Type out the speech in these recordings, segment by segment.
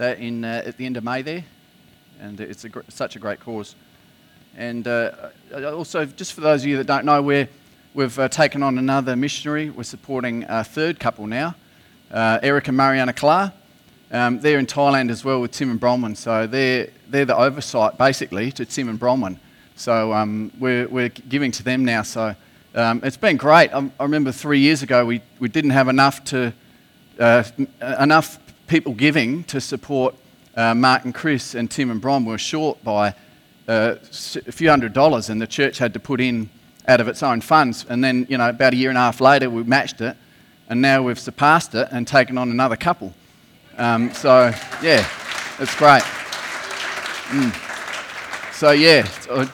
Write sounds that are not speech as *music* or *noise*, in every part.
that in, uh, at the end of May there, and it's a gr- such a great cause. And uh, also, just for those of you that don't know, we're, we've uh, taken on another missionary. We're supporting a third couple now, uh, Eric and Mariana Klar. Um, they're in Thailand as well with Tim and Bronwyn, so they're, they're the oversight basically to Tim and Bronwyn. So um, we're, we're giving to them now. So um, it's been great. I, I, remember three years ago we, we didn't have enough to uh, enough people giving to support uh, Mark and Chris and Tim and Bron were short by uh, a few hundred dollars, and the church had to put in out of its own funds. And then, you know, about a year and a half later, we matched it, and now we've surpassed it and taken on another couple. Um, so, yeah, it's great. Mm. So, yeah, so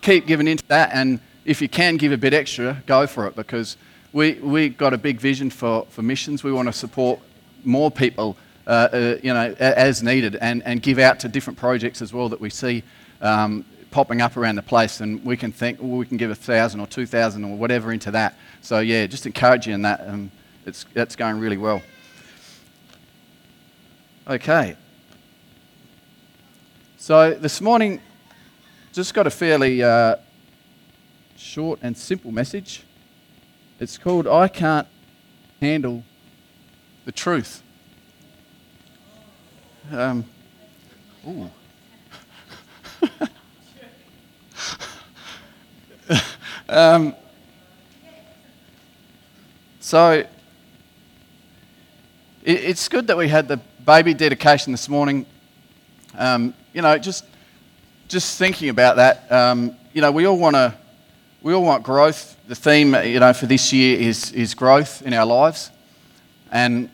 keep giving into that, and if you can give a bit extra, go for it because we we got a big vision for, for missions. We want to support more people you know, as needed and, and give out to different projects as well that we see um, popping up around the place. And we can think, well, we can give a thousand or two thousand or whatever into that. So, yeah, just encourage you in that. Um, it's, that's going really well. Okay. So, this morning, just got a fairly uh, short and simple message. It's called I Can't Handle the Truth. Um, ooh. *laughs* um, so it, it's good that we had the baby dedication this morning. Um, you know, just just thinking about that. Um, you know, we all want to we all want growth. The theme, you know, for this year is is growth in our lives, and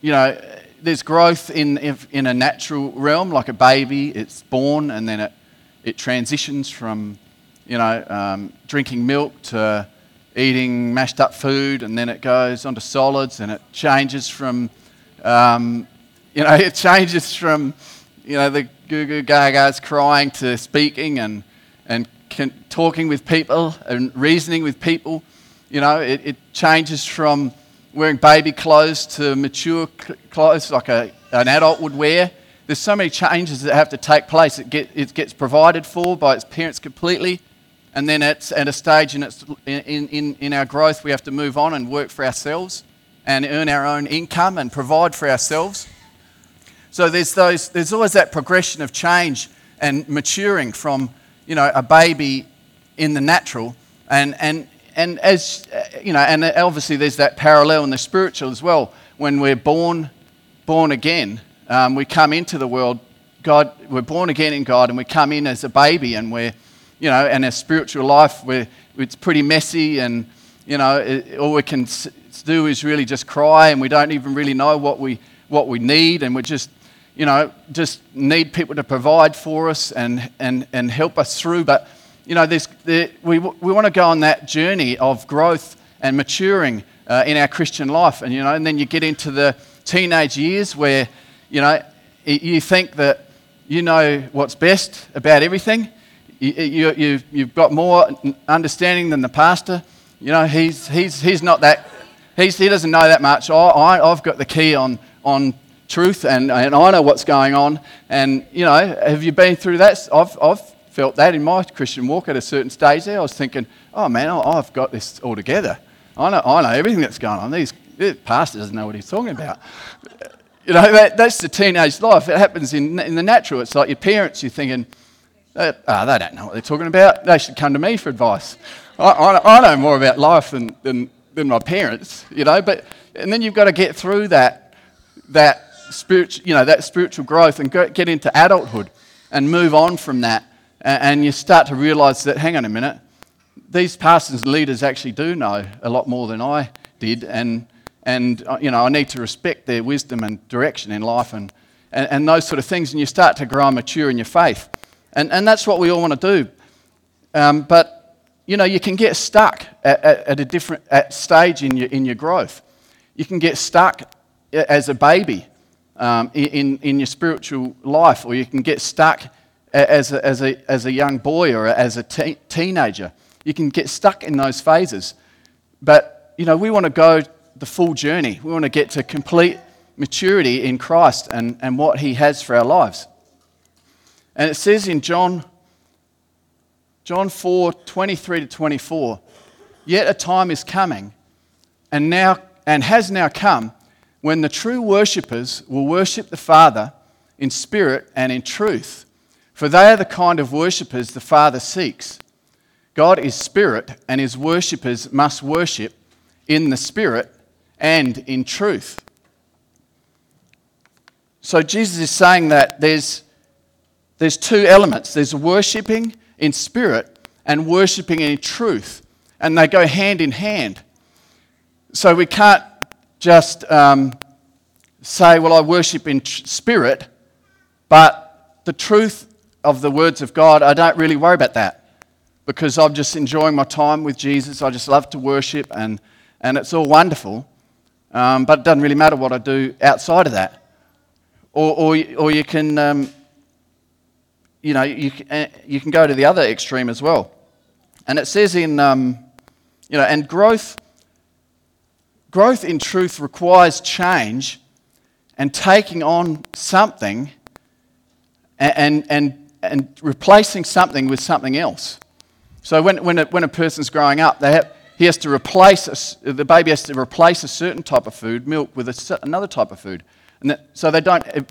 you know, there's growth in, in a natural realm, like a baby, it's born and then it, it transitions from, you know, um, drinking milk to eating mashed up food and then it goes onto solids and it changes from, um, you know, *laughs* it changes from, you know, the goo goo gagas crying to speaking and, and can, talking with people and reasoning with people. You know, it, it changes from wearing baby clothes to mature clothes like a, an adult would wear. There's so many changes that have to take place. It, get, it gets provided for by its parents completely. And then it's at a stage in, its, in, in, in our growth, we have to move on and work for ourselves and earn our own income and provide for ourselves. So there's, those, there's always that progression of change and maturing from you know, a baby in the natural and, and and as you know, and obviously there's that parallel in the spiritual as well. When we're born, born again, um, we come into the world. God, we're born again in God, and we come in as a baby, and we're, you know, and our spiritual life, we're, it's pretty messy, and you know, it, all we can do is really just cry, and we don't even really know what we what we need, and we're just, you know, just need people to provide for us and and and help us through, but you know, there, we, we want to go on that journey of growth and maturing uh, in our Christian life. And, you know, and then you get into the teenage years where, you know, you think that you know what's best about everything. You, you, you, you've got more understanding than the pastor. You know, he's, he's, he's not that, he's, he doesn't know that much. I, I, I've got the key on, on truth and, and I know what's going on. And, you know, have you been through that? I've, I've felt that in my Christian walk at a certain stage there. I was thinking, oh man, I've got this all together. I know, I know everything that's going on. These, pastor doesn't know what he's talking about. You know, that, that's the teenage life. It happens in, in the natural. It's like your parents, you're thinking, oh, they don't know what they're talking about. They should come to me for advice. I, I, I know more about life than, than, than my parents, you know, but, and then you've got to get through that, that, spiritual, you know, that spiritual growth and get into adulthood and move on from that and you start to realize that, hang on a minute, these pastors and leaders actually do know a lot more than I did, and, and uh, you know, I need to respect their wisdom and direction in life and, and, and those sort of things, and you start to grow and mature in your faith. And, and that's what we all want to do. Um, but, you know, you can get stuck at, at, at a different at stage in your, in your growth. You can get stuck as a baby um, in, in your spiritual life, or you can get stuck as a, as a, as a young boy or as a te- teenager. You can get stuck in those phases. But, you know, we want to go the full journey. We want to get to complete maturity in Christ and, and what He has for our lives. And it says in John, John 4 23 to 24, Yet a time is coming, and now and has now come, when the true worshippers will worship the Father in spirit and in truth, for they are the kind of worshippers the Father seeks. God is spirit, and his worshippers must worship in the spirit and in truth. So Jesus is saying that there's, there's two elements there's worshipping in spirit and worshipping in truth, and they go hand in hand. So we can't just um, say, Well, I worship in tr- spirit, but the truth of the words of God, I don't really worry about that because I'm just enjoying my time with Jesus. I just love to worship, and, and it's all wonderful. Um, but it doesn't really matter what I do outside of that. Or, or, or you can, um, you know, you, uh, you can go to the other extreme as well. And it says in, um, you know, and growth, growth in truth requires change and taking on something and, and, and replacing something with something else. So when, when, a, when a person's growing up, they have, he has to replace, a, the baby has to replace a certain type of food, milk, with a, another type of food. And that, so they don't eh,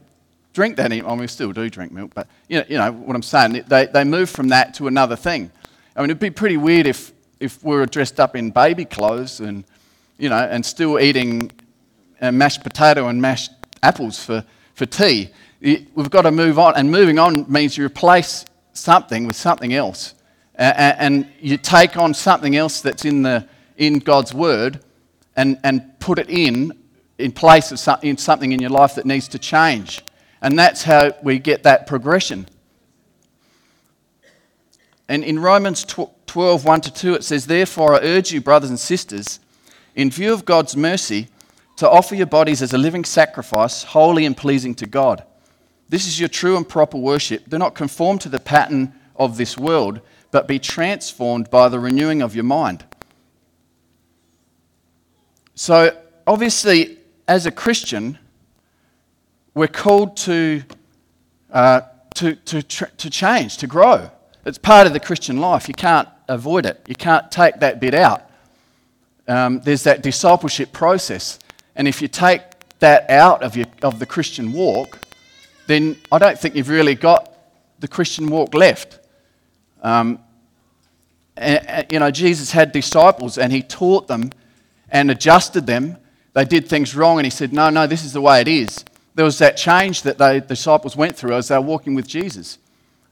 drink that anymore. I mean, we still do drink milk, but you know, you know what I'm saying. They, they move from that to another thing. I mean, it'd be pretty weird if, if we were dressed up in baby clothes and, you know, and still eating uh, mashed potato and mashed apples for, for tea. We've got to move on, and moving on means you replace something with something else and you take on something else that's in, the, in God's Word and, and put it in in place of some, in something in your life that needs to change. And that's how we get that progression. And in Romans 12, 1 to 2, it says, Therefore, I urge you, brothers and sisters, in view of God's mercy, to offer your bodies as a living sacrifice, holy and pleasing to God. This is your true and proper worship. Do not conform to the pattern of this world but be transformed by the renewing of your mind. So, obviously, as a Christian, we're called to, uh, to, to, to change, to grow. It's part of the Christian life. You can't avoid it, you can't take that bit out. Um, there's that discipleship process. And if you take that out of, your, of the Christian walk, then I don't think you've really got the Christian walk left. Um, and, you know, Jesus had disciples and he taught them and adjusted them. They did things wrong and he said, No, no, this is the way it is. There was that change that the disciples went through as they were walking with Jesus.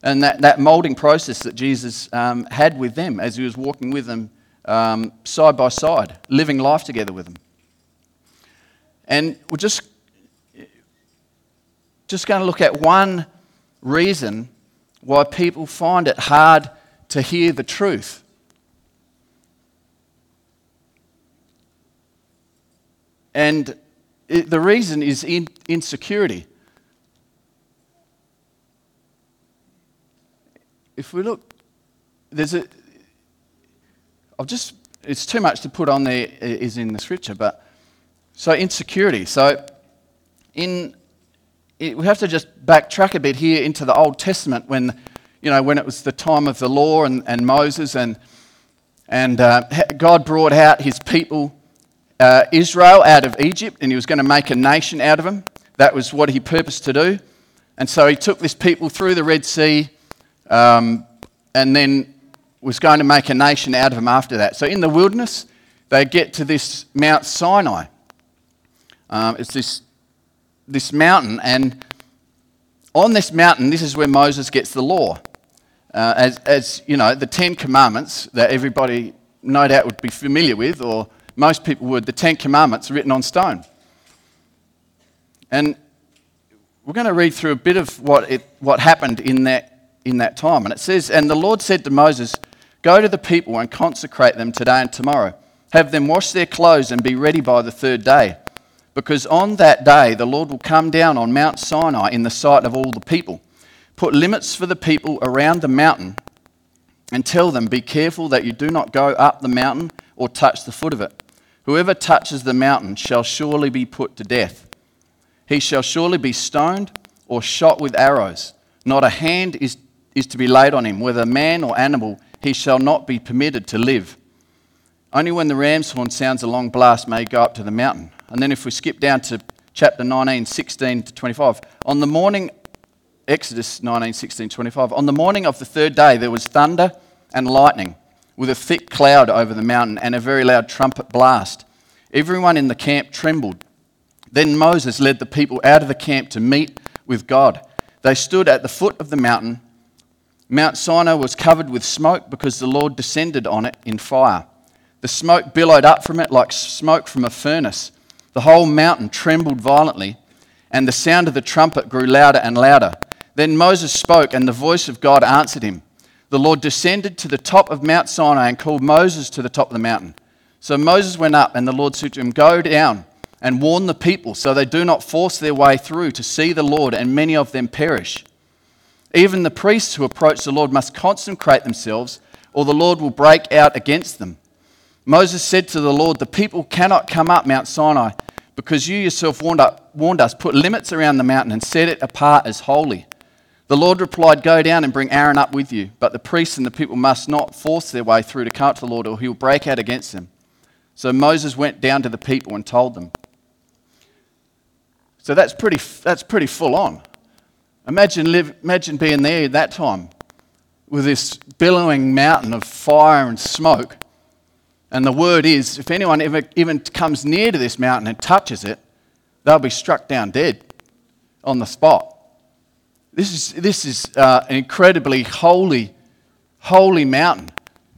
And that, that molding process that Jesus um, had with them as he was walking with them um, side by side, living life together with them. And we're just, just going to look at one reason why people find it hard to hear the truth. And it, the reason is in, insecurity. If we look, there's a, I'll just, it's too much to put on there, is in the scripture, but so insecurity. So in, it, we have to just backtrack a bit here into the Old Testament when you know, when it was the time of the law and, and Moses, and, and uh, God brought out his people, uh, Israel, out of Egypt, and he was going to make a nation out of them. That was what he purposed to do. And so he took this people through the Red Sea um, and then was going to make a nation out of them after that. So in the wilderness, they get to this Mount Sinai. Um, it's this, this mountain, and on this mountain, this is where Moses gets the law uh, as, as, you know, the Ten Commandments that everybody no doubt would be familiar with, or most people would, the Ten Commandments written on stone. And we're going to read through a bit of what, it, what happened in that, in that time. And it says, And the Lord said to Moses, Go to the people and consecrate them today and tomorrow. Have them wash their clothes and be ready by the third day. Because on that day the Lord will come down on Mount Sinai in the sight of all the people Put limits for the people around the mountain and tell them, Be careful that you do not go up the mountain or touch the foot of it. Whoever touches the mountain shall surely be put to death. He shall surely be stoned or shot with arrows. Not a hand is, is to be laid on him, whether man or animal, he shall not be permitted to live. Only when the ram's horn sounds a long blast may he go up to the mountain. And then if we skip down to chapter 19, 16 to 25, on the morning, Exodus 19, 16, 25, on the morning of the third day there was thunder and lightning with a thick cloud over the mountain and a very loud trumpet blast. Everyone in the camp trembled. Then Moses led the people out of the camp to meet with God. They stood at the foot of the mountain. Mount Sinai was covered with smoke because the Lord descended on it in fire. The smoke billowed up from it like smoke from a furnace. The whole mountain trembled violently, and the sound of the trumpet grew louder and louder. Then Moses spoke, and the voice of God answered him. The Lord descended to the top of Mount Sinai and called Moses to the top of the mountain. So Moses went up, and the Lord said to him, Go down and warn the people so they do not force their way through to see the Lord, and many of them perish. Even the priests who approach the Lord must consecrate themselves, or the Lord will break out against them. Moses said to the Lord, The people cannot come up Mount Sinai because you yourself warned, us, put limits around the mountain and set it apart as holy. The Lord replied, Go down and bring Aaron up with you, but the priests and the people must not force their way through to come to the Lord, or he will break out against them. So Moses went down to the people and told them. So that's pretty, that's pretty full on. Imagine, live, imagine being there at that time with this billowing mountain of fire and smoke. And the word is if anyone ever even comes near to this mountain and touches it, they'll be struck down dead on the spot. This is, this is uh, an incredibly holy, holy mountain.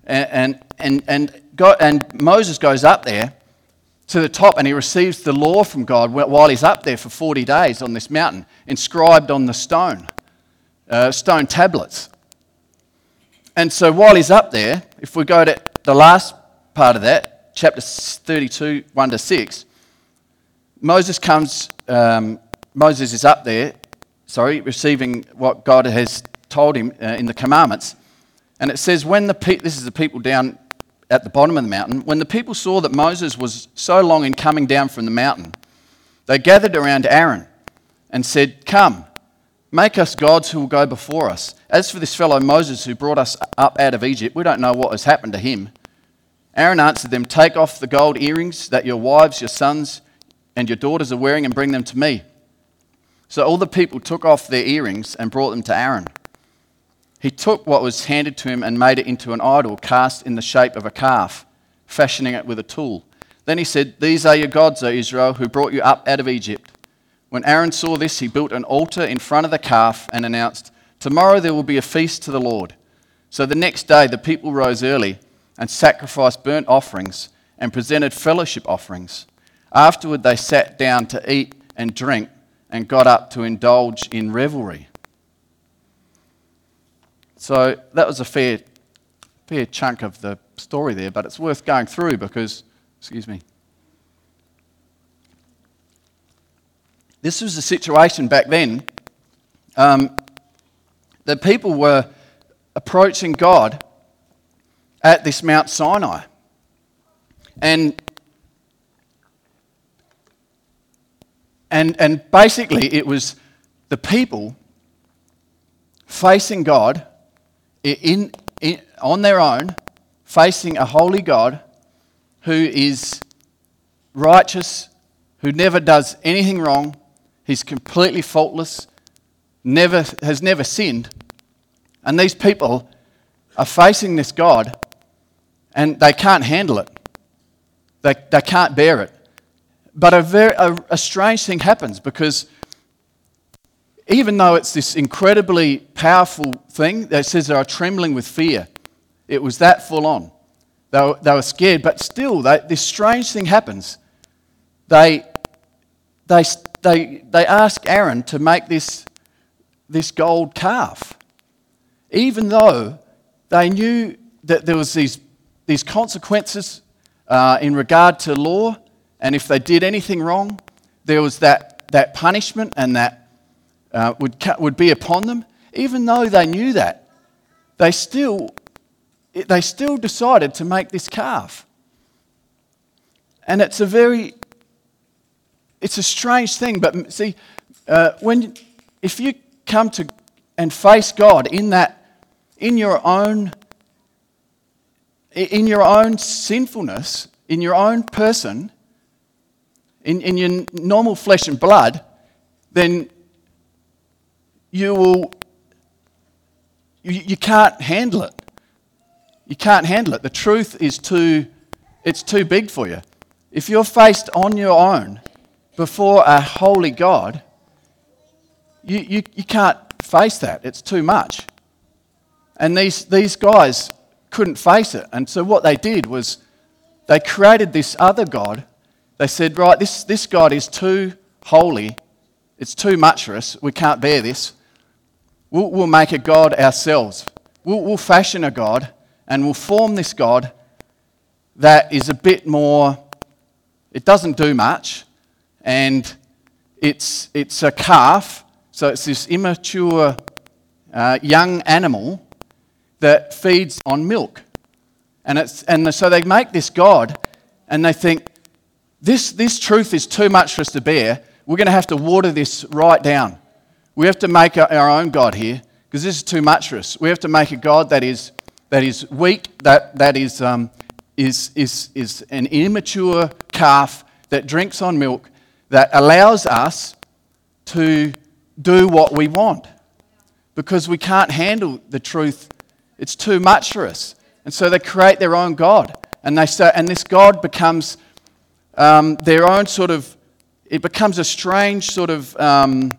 And, and, and, God, and Moses goes up there to the top and he receives the law from God while he's up there for 40 days on this mountain, inscribed on the stone, uh, stone tablets. And so while he's up there, if we go to the last part of that, chapter 32, 1 to 6, Moses comes, um, Moses is up there, sorry, receiving what God has told him uh, in the commandments. And it says, when the pe- this is the people down at the bottom of the mountain, when the people saw that Moses was so long in coming down from the mountain, they gathered around Aaron and said, Come, make us gods who will go before us. As for this fellow Moses who brought us up out of Egypt, we don't know what has happened to him. Aaron answered them, Take off the gold earrings that your wives, your sons, and your daughters are wearing and bring them to me. So all the people took off their earrings and brought them to Aaron. He took what was handed to him and made it into an idol cast in the shape of a calf, fashioning it with a tool. Then he said, These are your gods, O Israel, who brought you up out of Egypt. When Aaron saw this, he built an altar in front of the calf and announced, Tomorrow there will be a feast to the Lord. So the next day the people rose early and sacrificed burnt offerings and presented fellowship offerings. Afterward they sat down to eat and drink and got up to indulge in revelry. So that was a fair, fair chunk of the story there, but it's worth going through because, excuse me. This was a situation back then. Um, the people were approaching God at this Mount Sinai. And, and, and basically, it was the people facing God in, in, on their own, facing a holy God who is righteous, who never does anything wrong, he's completely faultless, never, has never sinned. And these people are facing this God and they can't handle it. They, they can't bear it. But a, very, a, a strange thing happens because even though it's this incredibly powerful thing that says they are trembling with fear, it was that full on. They were, they were scared, but still, they, this strange thing happens. They, they, they, they ask Aaron to make this, this gold calf, even though they knew that there was these, these consequences uh, in regard to law, and if they did anything wrong, there was that, that punishment and that uh, would, would be upon them, even though they knew that, they still, they still decided to make this calf. And it's a very, it's a strange thing, but see, uh, when, if you come to and face God in that, in your own, in your own sinfulness, in your own person, in, in your normal flesh and blood, then you will, you, you can't handle it. You can't handle it. The truth is too, it's too big for you. If you're faced on your own before a holy God, you, you, you can't face that. It's too much. And these, these guys couldn't face it. And so what they did was they created this other God. They said, right, this, this God is too holy. It's too much for us. We can't bear this. We'll, we'll make a God ourselves. We'll, we'll fashion a God and we'll form this God that is a bit more, it doesn't do much, and it's, it's a calf, so it's this immature uh, young animal that feeds on milk. And, it's, and so they make this God, and they think, this, this truth is too much for us to bear. We're going to have to water this right down. We have to make our own God here because this is too much for us. We have to make a God that is, that is weak, that, that is, um, is, is, is an immature calf that drinks on milk, that allows us to do what we want because we can't handle the truth. It's too much for us. And so they create their own God. And, they say, and this God becomes um, their own sort of, it becomes a strange sort of, um,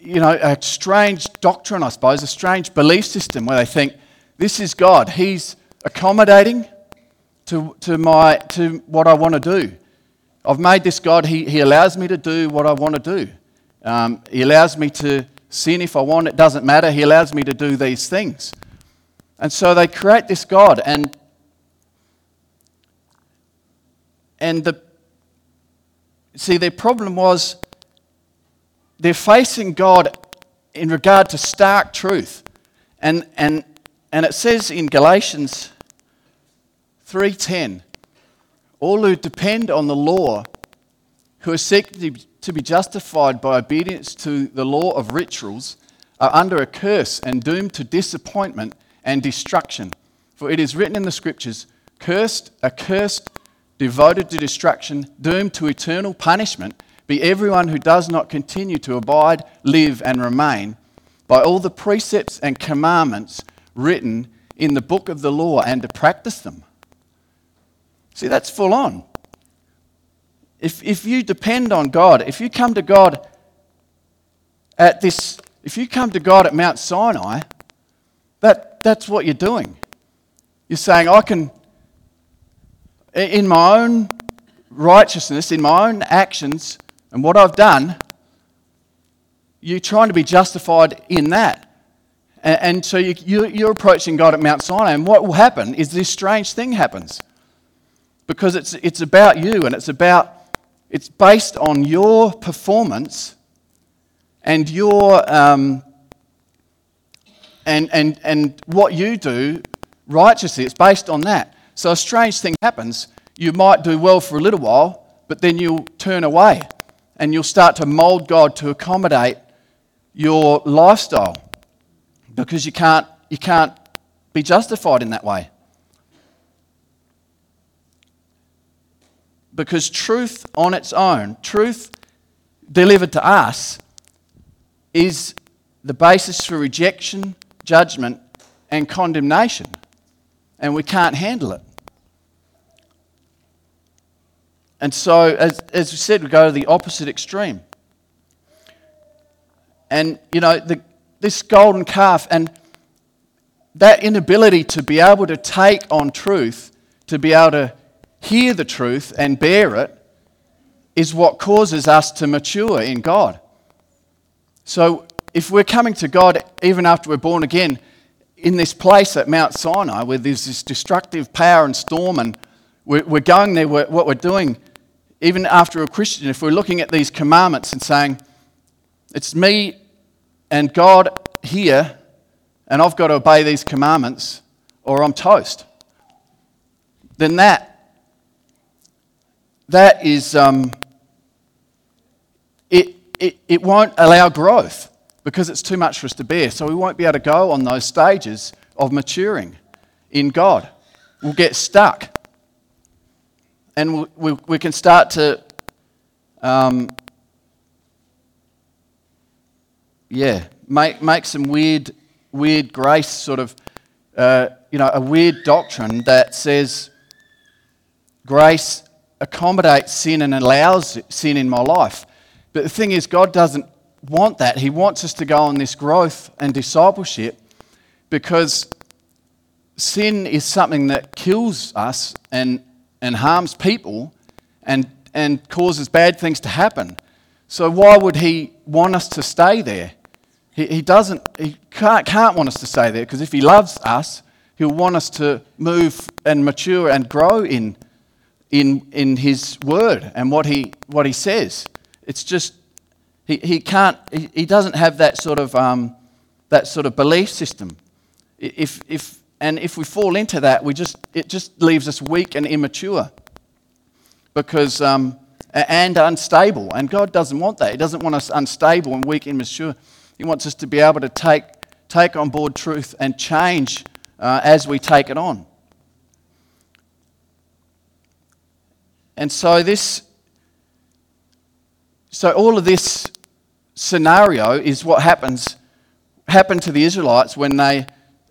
you know, a strange doctrine, I suppose, a strange belief system where they think this is God. He's accommodating to, to, my, to what I want to do. I've made this God, he, he allows me to do what I want to do. Um, he allows me to sin if I want, it doesn't matter. He allows me to do these things. And so they create this God, and, and the, see, their problem was they're facing God in regard to stark truth. And, and, and it says in Galatians 3:10, all who depend on the law, who are seeking to be justified by obedience to the law of rituals, are under a curse and doomed to disappointment and destruction. For it is written in the scriptures, cursed, accursed, devoted to destruction, doomed to eternal punishment, be everyone who does not continue to abide, live, and remain by all the precepts and commandments written in the book of the law and to practice them. See, that's full on. If, if you depend on God, if you come to God at this, if you come to God at Mount Sinai, that, that's what you're doing. You're saying, I can, in my own righteousness, in my own actions, and what I've done, you're trying to be justified in that. And, and so you, you, you're approaching God at Mount Sinai, and what will happen is this strange thing happens because it's, it's about you and it's about it's based on your performance and your um, and, and, and what you do righteously. It's based on that. So a strange thing happens. You might do well for a little while but then you'll turn away and you'll start to mold god to accommodate your lifestyle because you can't you can't be justified in that way because truth on its own, truth delivered to us, is the basis for rejection, judgment, and condemnation. And we can't handle it. And so, as, as we said, we go to the opposite extreme. And, you know, the, this golden calf and that inability to be able to take on truth, to be able to hear the truth and bear it is what causes us to mature in God. So, if we're coming to God even after we're born again, in this place at Mount Sinai where there's this destructive power and storm, and we're, going there, what we're doing, even after a Christian, if we're looking at these commandments and saying, it's me and God here, and I've got to obey these commandments, or I'm toast, then that that is, um, it, it, it won't allow growth because it's too much for us to bear. So we won't be able to go on those stages of maturing in God. We'll get stuck. And we, we, we can start to, um, yeah, make, make some weird, weird grace sort of, uh, you know, a weird doctrine that says grace accommodates sin and allows sin in my life. But the thing is, God doesn't want that. He wants us to go on this growth and discipleship because sin is something that kills us and, and harms people and, and causes bad things to happen. So, why would He want us to stay there? He, he doesn't, He can't, can't want us to stay there because if He loves us, He'll want us to move and mature and grow in, in, in His Word and what He, what he says. It's just he, he can't, he, he doesn't have that sort of, um, that sort of belief system. If, if, and if we fall into that, we just, it just leaves us weak and immature because, um, and unstable. And God doesn't want that. He doesn't want us unstable and weak and immature. He wants us to be able to take, take on board truth and change uh, as we take it on. And so this so all of this scenario is what happens happened to the Israelites when they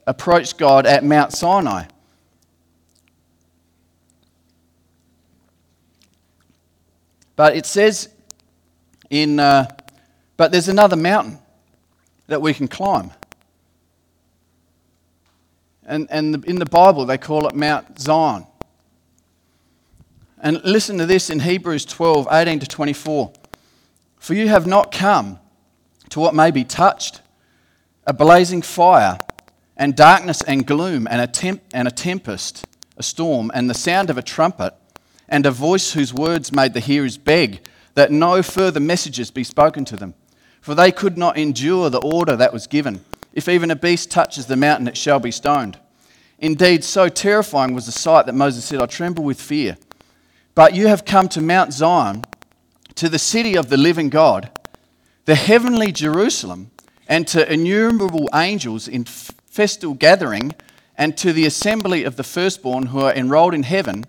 approached God at Mount Sinai. But it says in, uh, but there's another mountain that we can climb. And, and in the Bible, they call it Mount Zion. And listen to this in Hebrews 12 18 to 24. For you have not come to what may be touched a blazing fire, and darkness and gloom, and a, temp- and a tempest, a storm, and the sound of a trumpet, and a voice whose words made the hearers beg that no further messages be spoken to them. For they could not endure the order that was given. If even a beast touches the mountain, it shall be stoned. Indeed, so terrifying was the sight that Moses said, I tremble with fear. But you have come to Mount Zion to the city of the living God, the heavenly Jerusalem, and to innumerable angels in festal gathering, and to the assembly of the firstborn who are enrolled in heaven,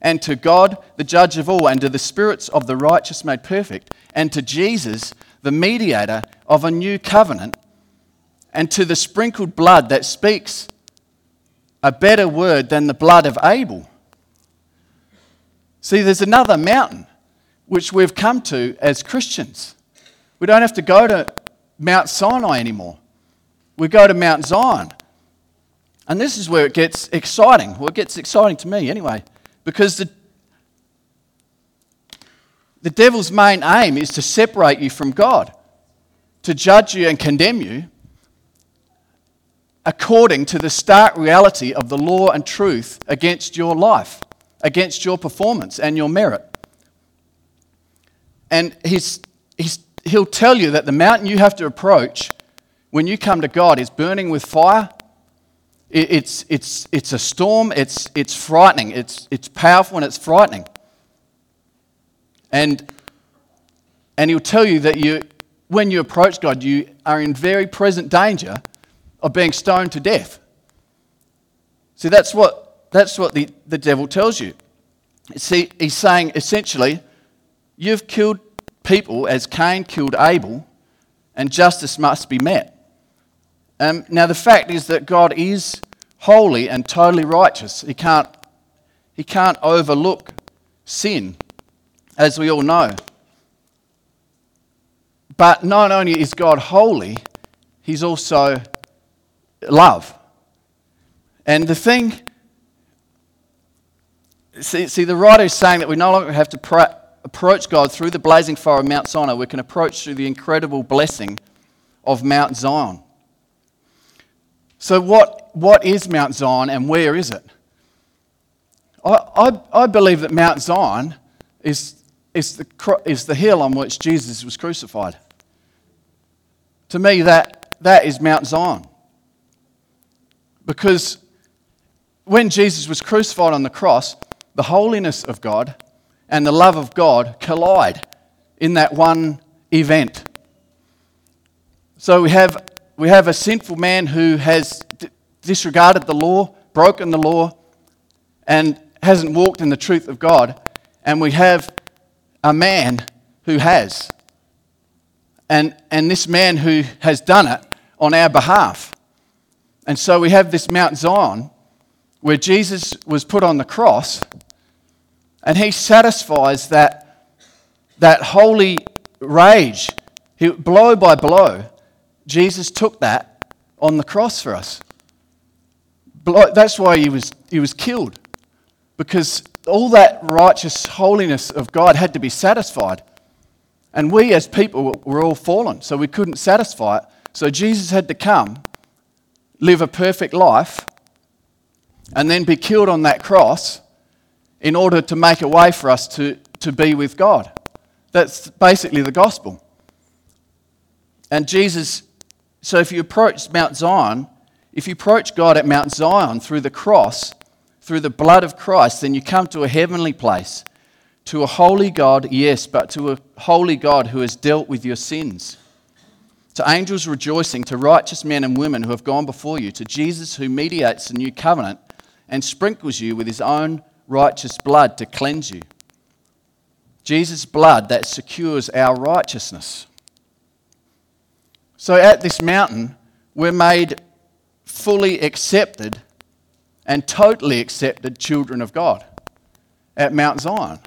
and to God, the judge of all, and to the spirits of the righteous made perfect, and to Jesus, the mediator of a new covenant, and to the sprinkled blood that speaks a better word than the blood of Abel. See, there's another mountain which we've come to as Christians. We don't have to go to Mount Sinai anymore. We go to Mount Zion. And this is where it gets exciting. Well, it gets exciting to me anyway, because the, the devil's main aim is to separate you from God, to judge you and condemn you according to the stark reality of the law and truth against your life, against your performance and your merit. And he's, he's, he'll tell you that the mountain you have to approach when you come to God is burning with fire. It, it's, it's, it's a storm, it's, it's frightening, it's, it's powerful, and it's frightening. And, and he'll tell you that you, when you approach God, you are in very present danger of being stoned to death. See, that's what, that's what the, the devil tells you. See, he's saying essentially, You've killed people as Cain killed Abel, and justice must be met. Um, now, the fact is that God is holy and totally righteous. He can't, he can't overlook sin, as we all know. But not only is God holy, He's also love. And the thing, see, see the writer is saying that we no longer have to approach God through the blazing fire of Mount Sinai, we can approach through the incredible blessing of Mount Zion. So, what, what is Mount Zion and where is it? I, I, I believe that Mount Zion is, is, the, is the hill on which Jesus was crucified. To me, that, that is Mount Zion. Because when Jesus was crucified on the cross, the holiness of God and the love of God collide in that one event. So we have, we have a sinful man who has d- disregarded the law, broken the law, and hasn't walked in the truth of God. And we have a man who has. And, and this man who has done it on our behalf. And so we have this Mount Zion where Jesus was put on the cross and he satisfies that, that holy rage. He, blow by blow, Jesus took that on the cross for us. That's why he was, he was killed, because all that righteous holiness of God had to be satisfied. And we as people were all fallen, so we couldn't satisfy it. So Jesus had to come, live a perfect life, and then be killed on that cross in order to make a way for us to, to be with God. That's basically the gospel. And Jesus so if you approach Mount Zion, if you approach God at Mount Zion through the cross, through the blood of Christ, then you come to a heavenly place, to a holy God, yes, but to a holy God who has dealt with your sins. To angels rejoicing, to righteous men and women who have gone before you, to Jesus who mediates the new covenant and sprinkles you with his own righteous blood to cleanse you. Jesus' blood that secures our righteousness. So at this mountain, we're made fully accepted and totally accepted children of God at Mount Zion.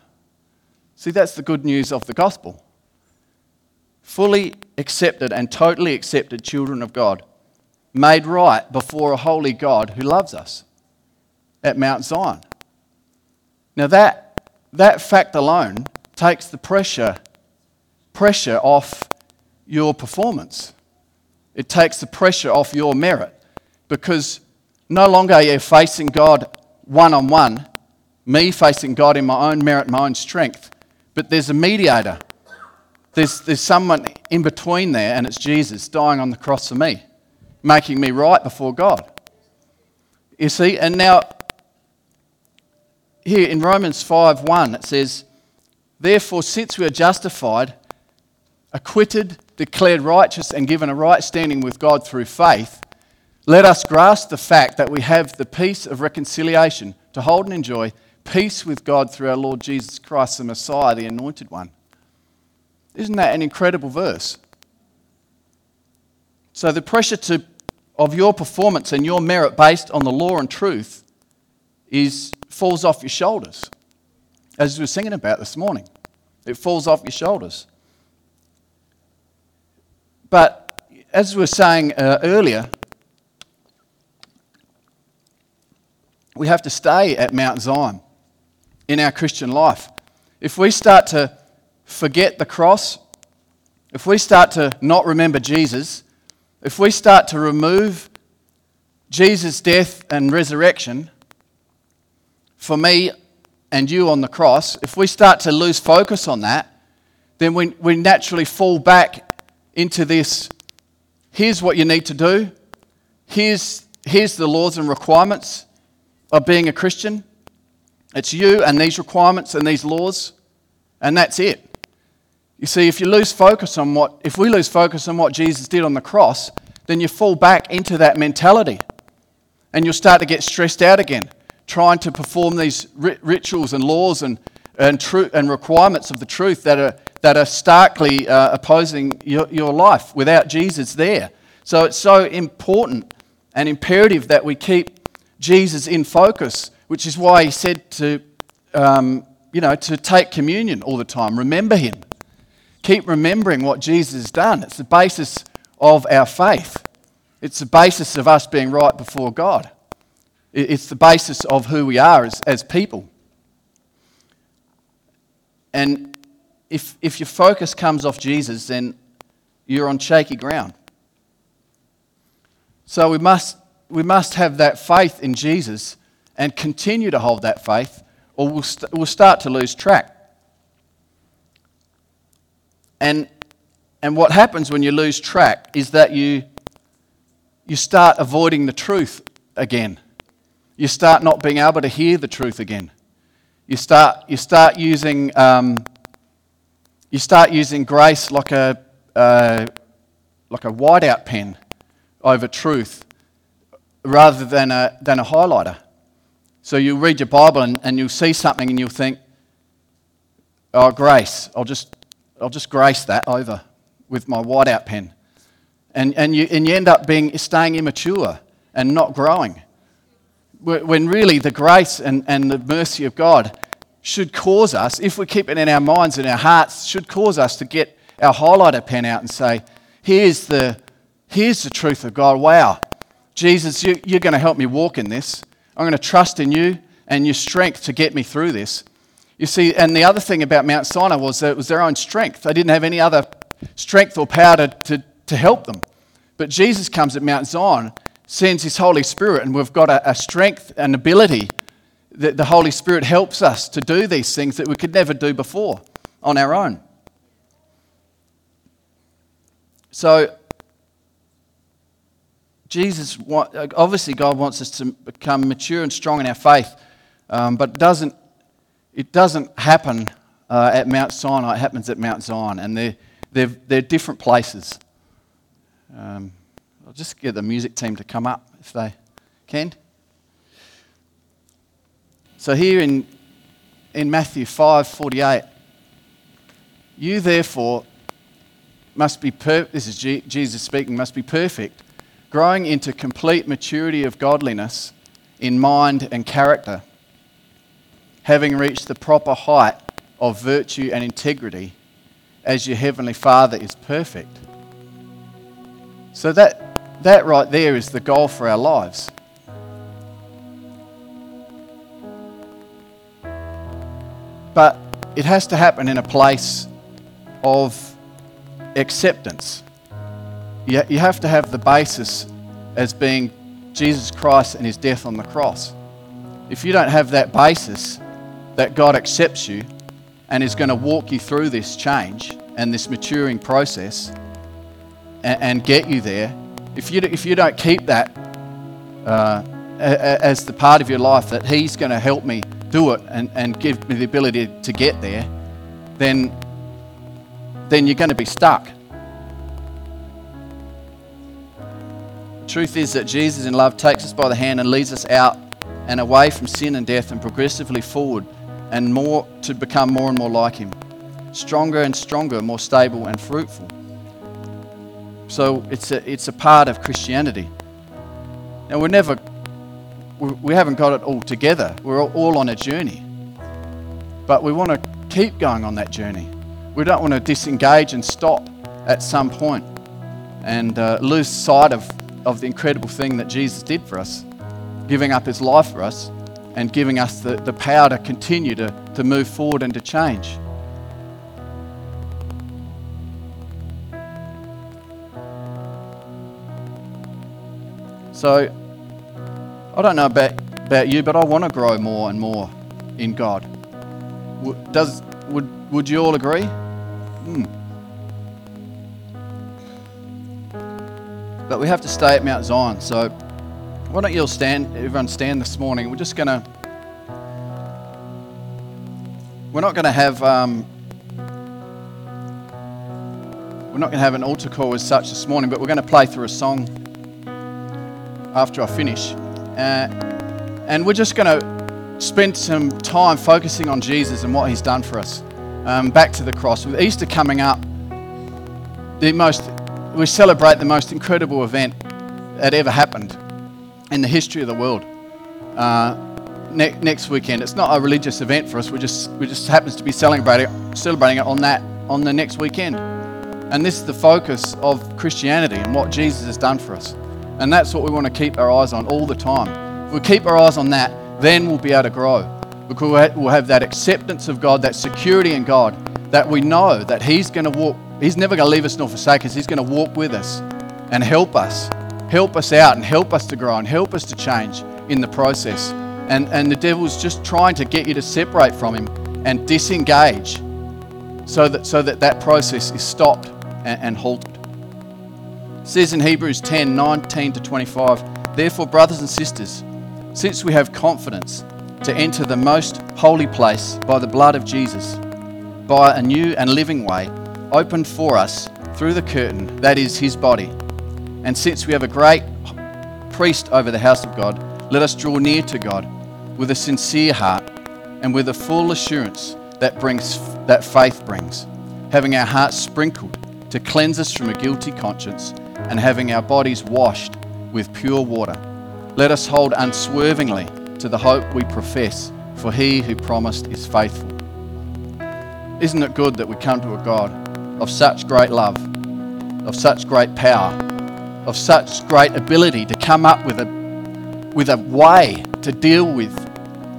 See, that's the good news of the gospel. Fully accepted and totally accepted children of God, made right before a holy God who loves us at Mount Zion. Now, that, that fact alone takes the pressure, pressure off your performance. It takes the pressure off your merit because no longer are you facing God one on one, me facing God in my own merit, my own strength, but there's a mediator. There's, there's someone in between there, and it's Jesus dying on the cross for me, making me right before God. You see, and now here in Romans 5 1, it says, Therefore, since we are justified, acquitted, declared righteous, and given a right standing with God through faith, let us grasp the fact that we have the peace of reconciliation to hold and enjoy peace with God through our Lord Jesus Christ, the Messiah, the Anointed One. Isn't that an incredible verse? So, the pressure to, of your performance and your merit based on the law and truth is, falls off your shoulders, as we were singing about this morning. It falls off your shoulders. But as we were saying uh, earlier, we have to stay at Mount Zion in our Christian life. If we start to forget the cross, if we start to not remember Jesus, if we start to remove Jesus' death and resurrection for me and you on the cross, if we start to lose focus on that, then we, we naturally fall back into this here's what you need to do, here's, here's the laws and requirements of being a Christian. It's you and these requirements and these laws, and that's it. You see, if you lose focus on what, if we lose focus on what Jesus did on the cross, then you fall back into that mentality and you'll start to get stressed out again, trying to perform these rituals and laws and, and, tru- and requirements of the truth that are that are starkly uh, opposing your, your life without Jesus there. So it's so important and imperative that we keep Jesus in focus, which is why he said to, um, you know, to take communion all the time. Remember him. Keep remembering what Jesus has done. It's the basis of our faith. It's the basis of us being right before God. It's the basis of who we are as, as people. And if, if your focus comes off Jesus, then you're on shaky ground. So we must, we must have that faith in Jesus and continue to hold that faith, or we'll, st- we'll start to lose track. And, and what happens when you lose track is that you, you start avoiding the truth again. You start not being able to hear the truth again. You start, you start using, um, you start using grace like a, uh, like a whiteout pen over truth rather than a, than a highlighter. So you read your Bible and, and you'll see something and you'll think, oh, grace, I'll just, I'll just grace that over with my whiteout pen. And, and, you, and you end up being, staying immature and not growing. When really the grace and, and the mercy of God should cause us, if we keep it in our minds and our hearts, should cause us to get our highlighter pen out and say, here's the, here's the truth of God. Wow, Jesus, you, you're going to help me walk in this. I'm going to trust in you and your strength to get me through this. You see, and the other thing about Mount Sinai was that it was their own strength. They didn't have any other strength or power to, to, to help them. But Jesus comes at Mount Zion, sends his Holy Spirit, and we've got a, a strength and ability that the Holy Spirit helps us to do these things that we could never do before on our own. So, Jesus, obviously, God wants us to become mature and strong in our faith, um, but it doesn't, it doesn't happen uh, at Mount Sinai, it happens at Mount Zion, and they're, they're, they're different places. Um, I'll just get the music team to come up if they can. So here in, in Matthew 5:48, you therefore must be, per- this is G- Jesus speaking, must be perfect, growing into complete maturity of godliness in mind and character, having reached the proper height of virtue and integrity, as your heavenly Father is perfect. So that, that right there is the goal for our lives. But it has to happen in a place of acceptance. You, have to have the basis as being Jesus Christ and his death on the cross. If you don't have that basis that God accepts you and is going to walk you through this change and this maturing process and get you there, if you, if you don't keep that uh, as the part of your life that He's going to help me do it and, and give me the ability to get there, then, then you're going to be stuck. The truth is that Jesus in love takes us by the hand and leads us out and away from sin and death and progressively forward and more to become more and more like him. Stronger and stronger, more stable and fruitful. So it's a, it's a part of Christianity. Now we're never we haven't got it all together. We're all on a journey. But we want to keep going on that journey. We don't want to disengage and stop at some point and uh, lose sight of, of the incredible thing that Jesus did for us, giving up his life for us and giving us the, the power to continue to, to move forward and to change. So, I don't know about, about you, but I want to grow more and more in God. Does, would, would you all agree? Hmm. But we have to stay at Mount Zion. So why don't you all stand, everyone stand this morning? We're just going to, we're not going to have, um, we're not going to have an altar call as such this morning, but we're going to play through a song after I finish. Uh, and we're just going to spend some time focusing on Jesus and what he's done for us. Um, back to the cross. With Easter coming up, the most, we celebrate the most incredible event that ever happened in the history of the world. Uh, ne- next weekend, it's not a religious event for us. We just we just happens to be celebrating celebrating it on that on the next weekend. And this is the focus of Christianity and what Jesus has done for us. And that's what we want to keep our eyes on all the time. If we keep our eyes on that, then we'll be able to grow. Because we'll have that acceptance of God, that security in God, that we know that He's going to walk, He's never going to leave us nor forsake us. He's going to walk with us and help us, help us out and help us to grow and help us to change in the process. And, and the devil's just trying to get you to separate from Him and disengage so that, so that that process is stopped and, and halted. It says in Hebrews 10 19 to 25, Therefore, brothers and sisters, since we have confidence to enter the most holy place by the blood of Jesus, by a new and living way opened for us through the curtain that is his body. And since we have a great priest over the house of God, let us draw near to God with a sincere heart and with a full assurance that brings that faith brings, having our hearts sprinkled to cleanse us from a guilty conscience and having our bodies washed with pure water. Let us hold unswervingly to the hope we profess, for he who promised is faithful. Isn't it good that we come to a God of such great love, of such great power, of such great ability to come up with a, with a way to deal with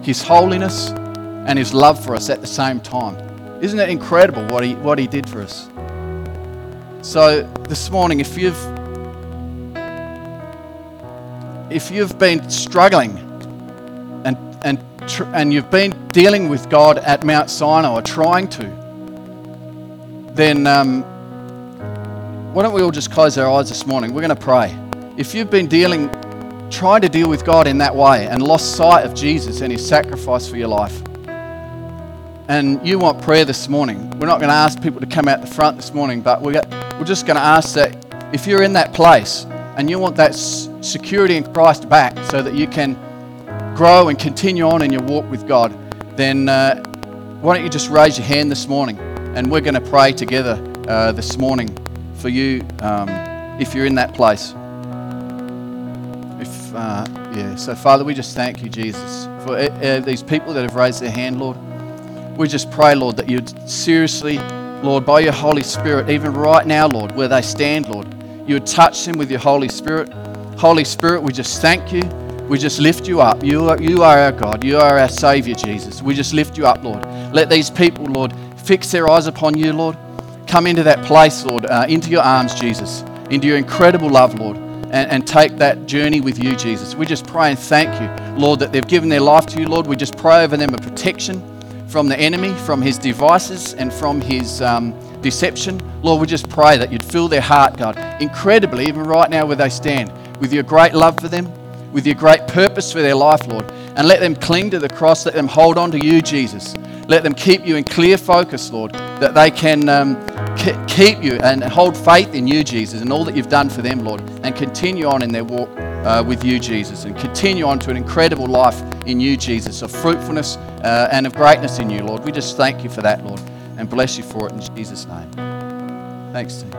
his holiness and his love for us at the same time? Isn't it incredible what he, what he did for us? So this morning, if you've if you've been struggling and and tr- and you've been dealing with God at Mount Sinai or trying to, then um, why don't we all just close our eyes this morning? We're going to pray. If you've been dealing, trying to deal with God in that way and lost sight of Jesus and His sacrifice for your life, and you want prayer this morning, we're not going to ask people to come out the front this morning, but we're, we're just going to ask that if you're in that place and you want that security in Christ back so that you can grow and continue on in your walk with God, then uh, why don't you just raise your hand this morning and we're going to pray together uh, this morning for you um, if you're in that place. If uh, yeah, so Father, we just thank you, Jesus, for uh, uh, these people that have raised their hand, Lord. We just pray, Lord, that you'd seriously, Lord, by your Holy Spirit, even right now, Lord, where they stand, Lord, you would touch them with your Holy Spirit. Holy Spirit, we just thank you. We just lift you up. You are, you are our God. You are our Savior, Jesus. We just lift you up, Lord. Let these people, Lord, fix their eyes upon you, Lord. Come into that place, Lord, uh, into your arms, Jesus, into your incredible love, Lord, and, and take that journey with you, Jesus. We just pray and thank you, Lord, that they've given their life to you, Lord. We just pray over them a protection from the enemy, from his devices, and from his um, deception. Lord, we just pray that you'd fill their heart, God, incredibly, even right now where they stand, with your great love for them, with your great purpose for their life, Lord. And let them cling to the cross, let them hold on to you, Jesus. Let them keep you in clear focus, Lord, that they can um, keep you and hold faith in you, Jesus, and all that you've done for them, Lord, and continue on in their walk uh, with you, Jesus, and continue on to an incredible life in you, Jesus, of fruitfulness uh, and of greatness in you, Lord. We just thank you for that, Lord, and bless you for it in Jesus' name. Thanks, team.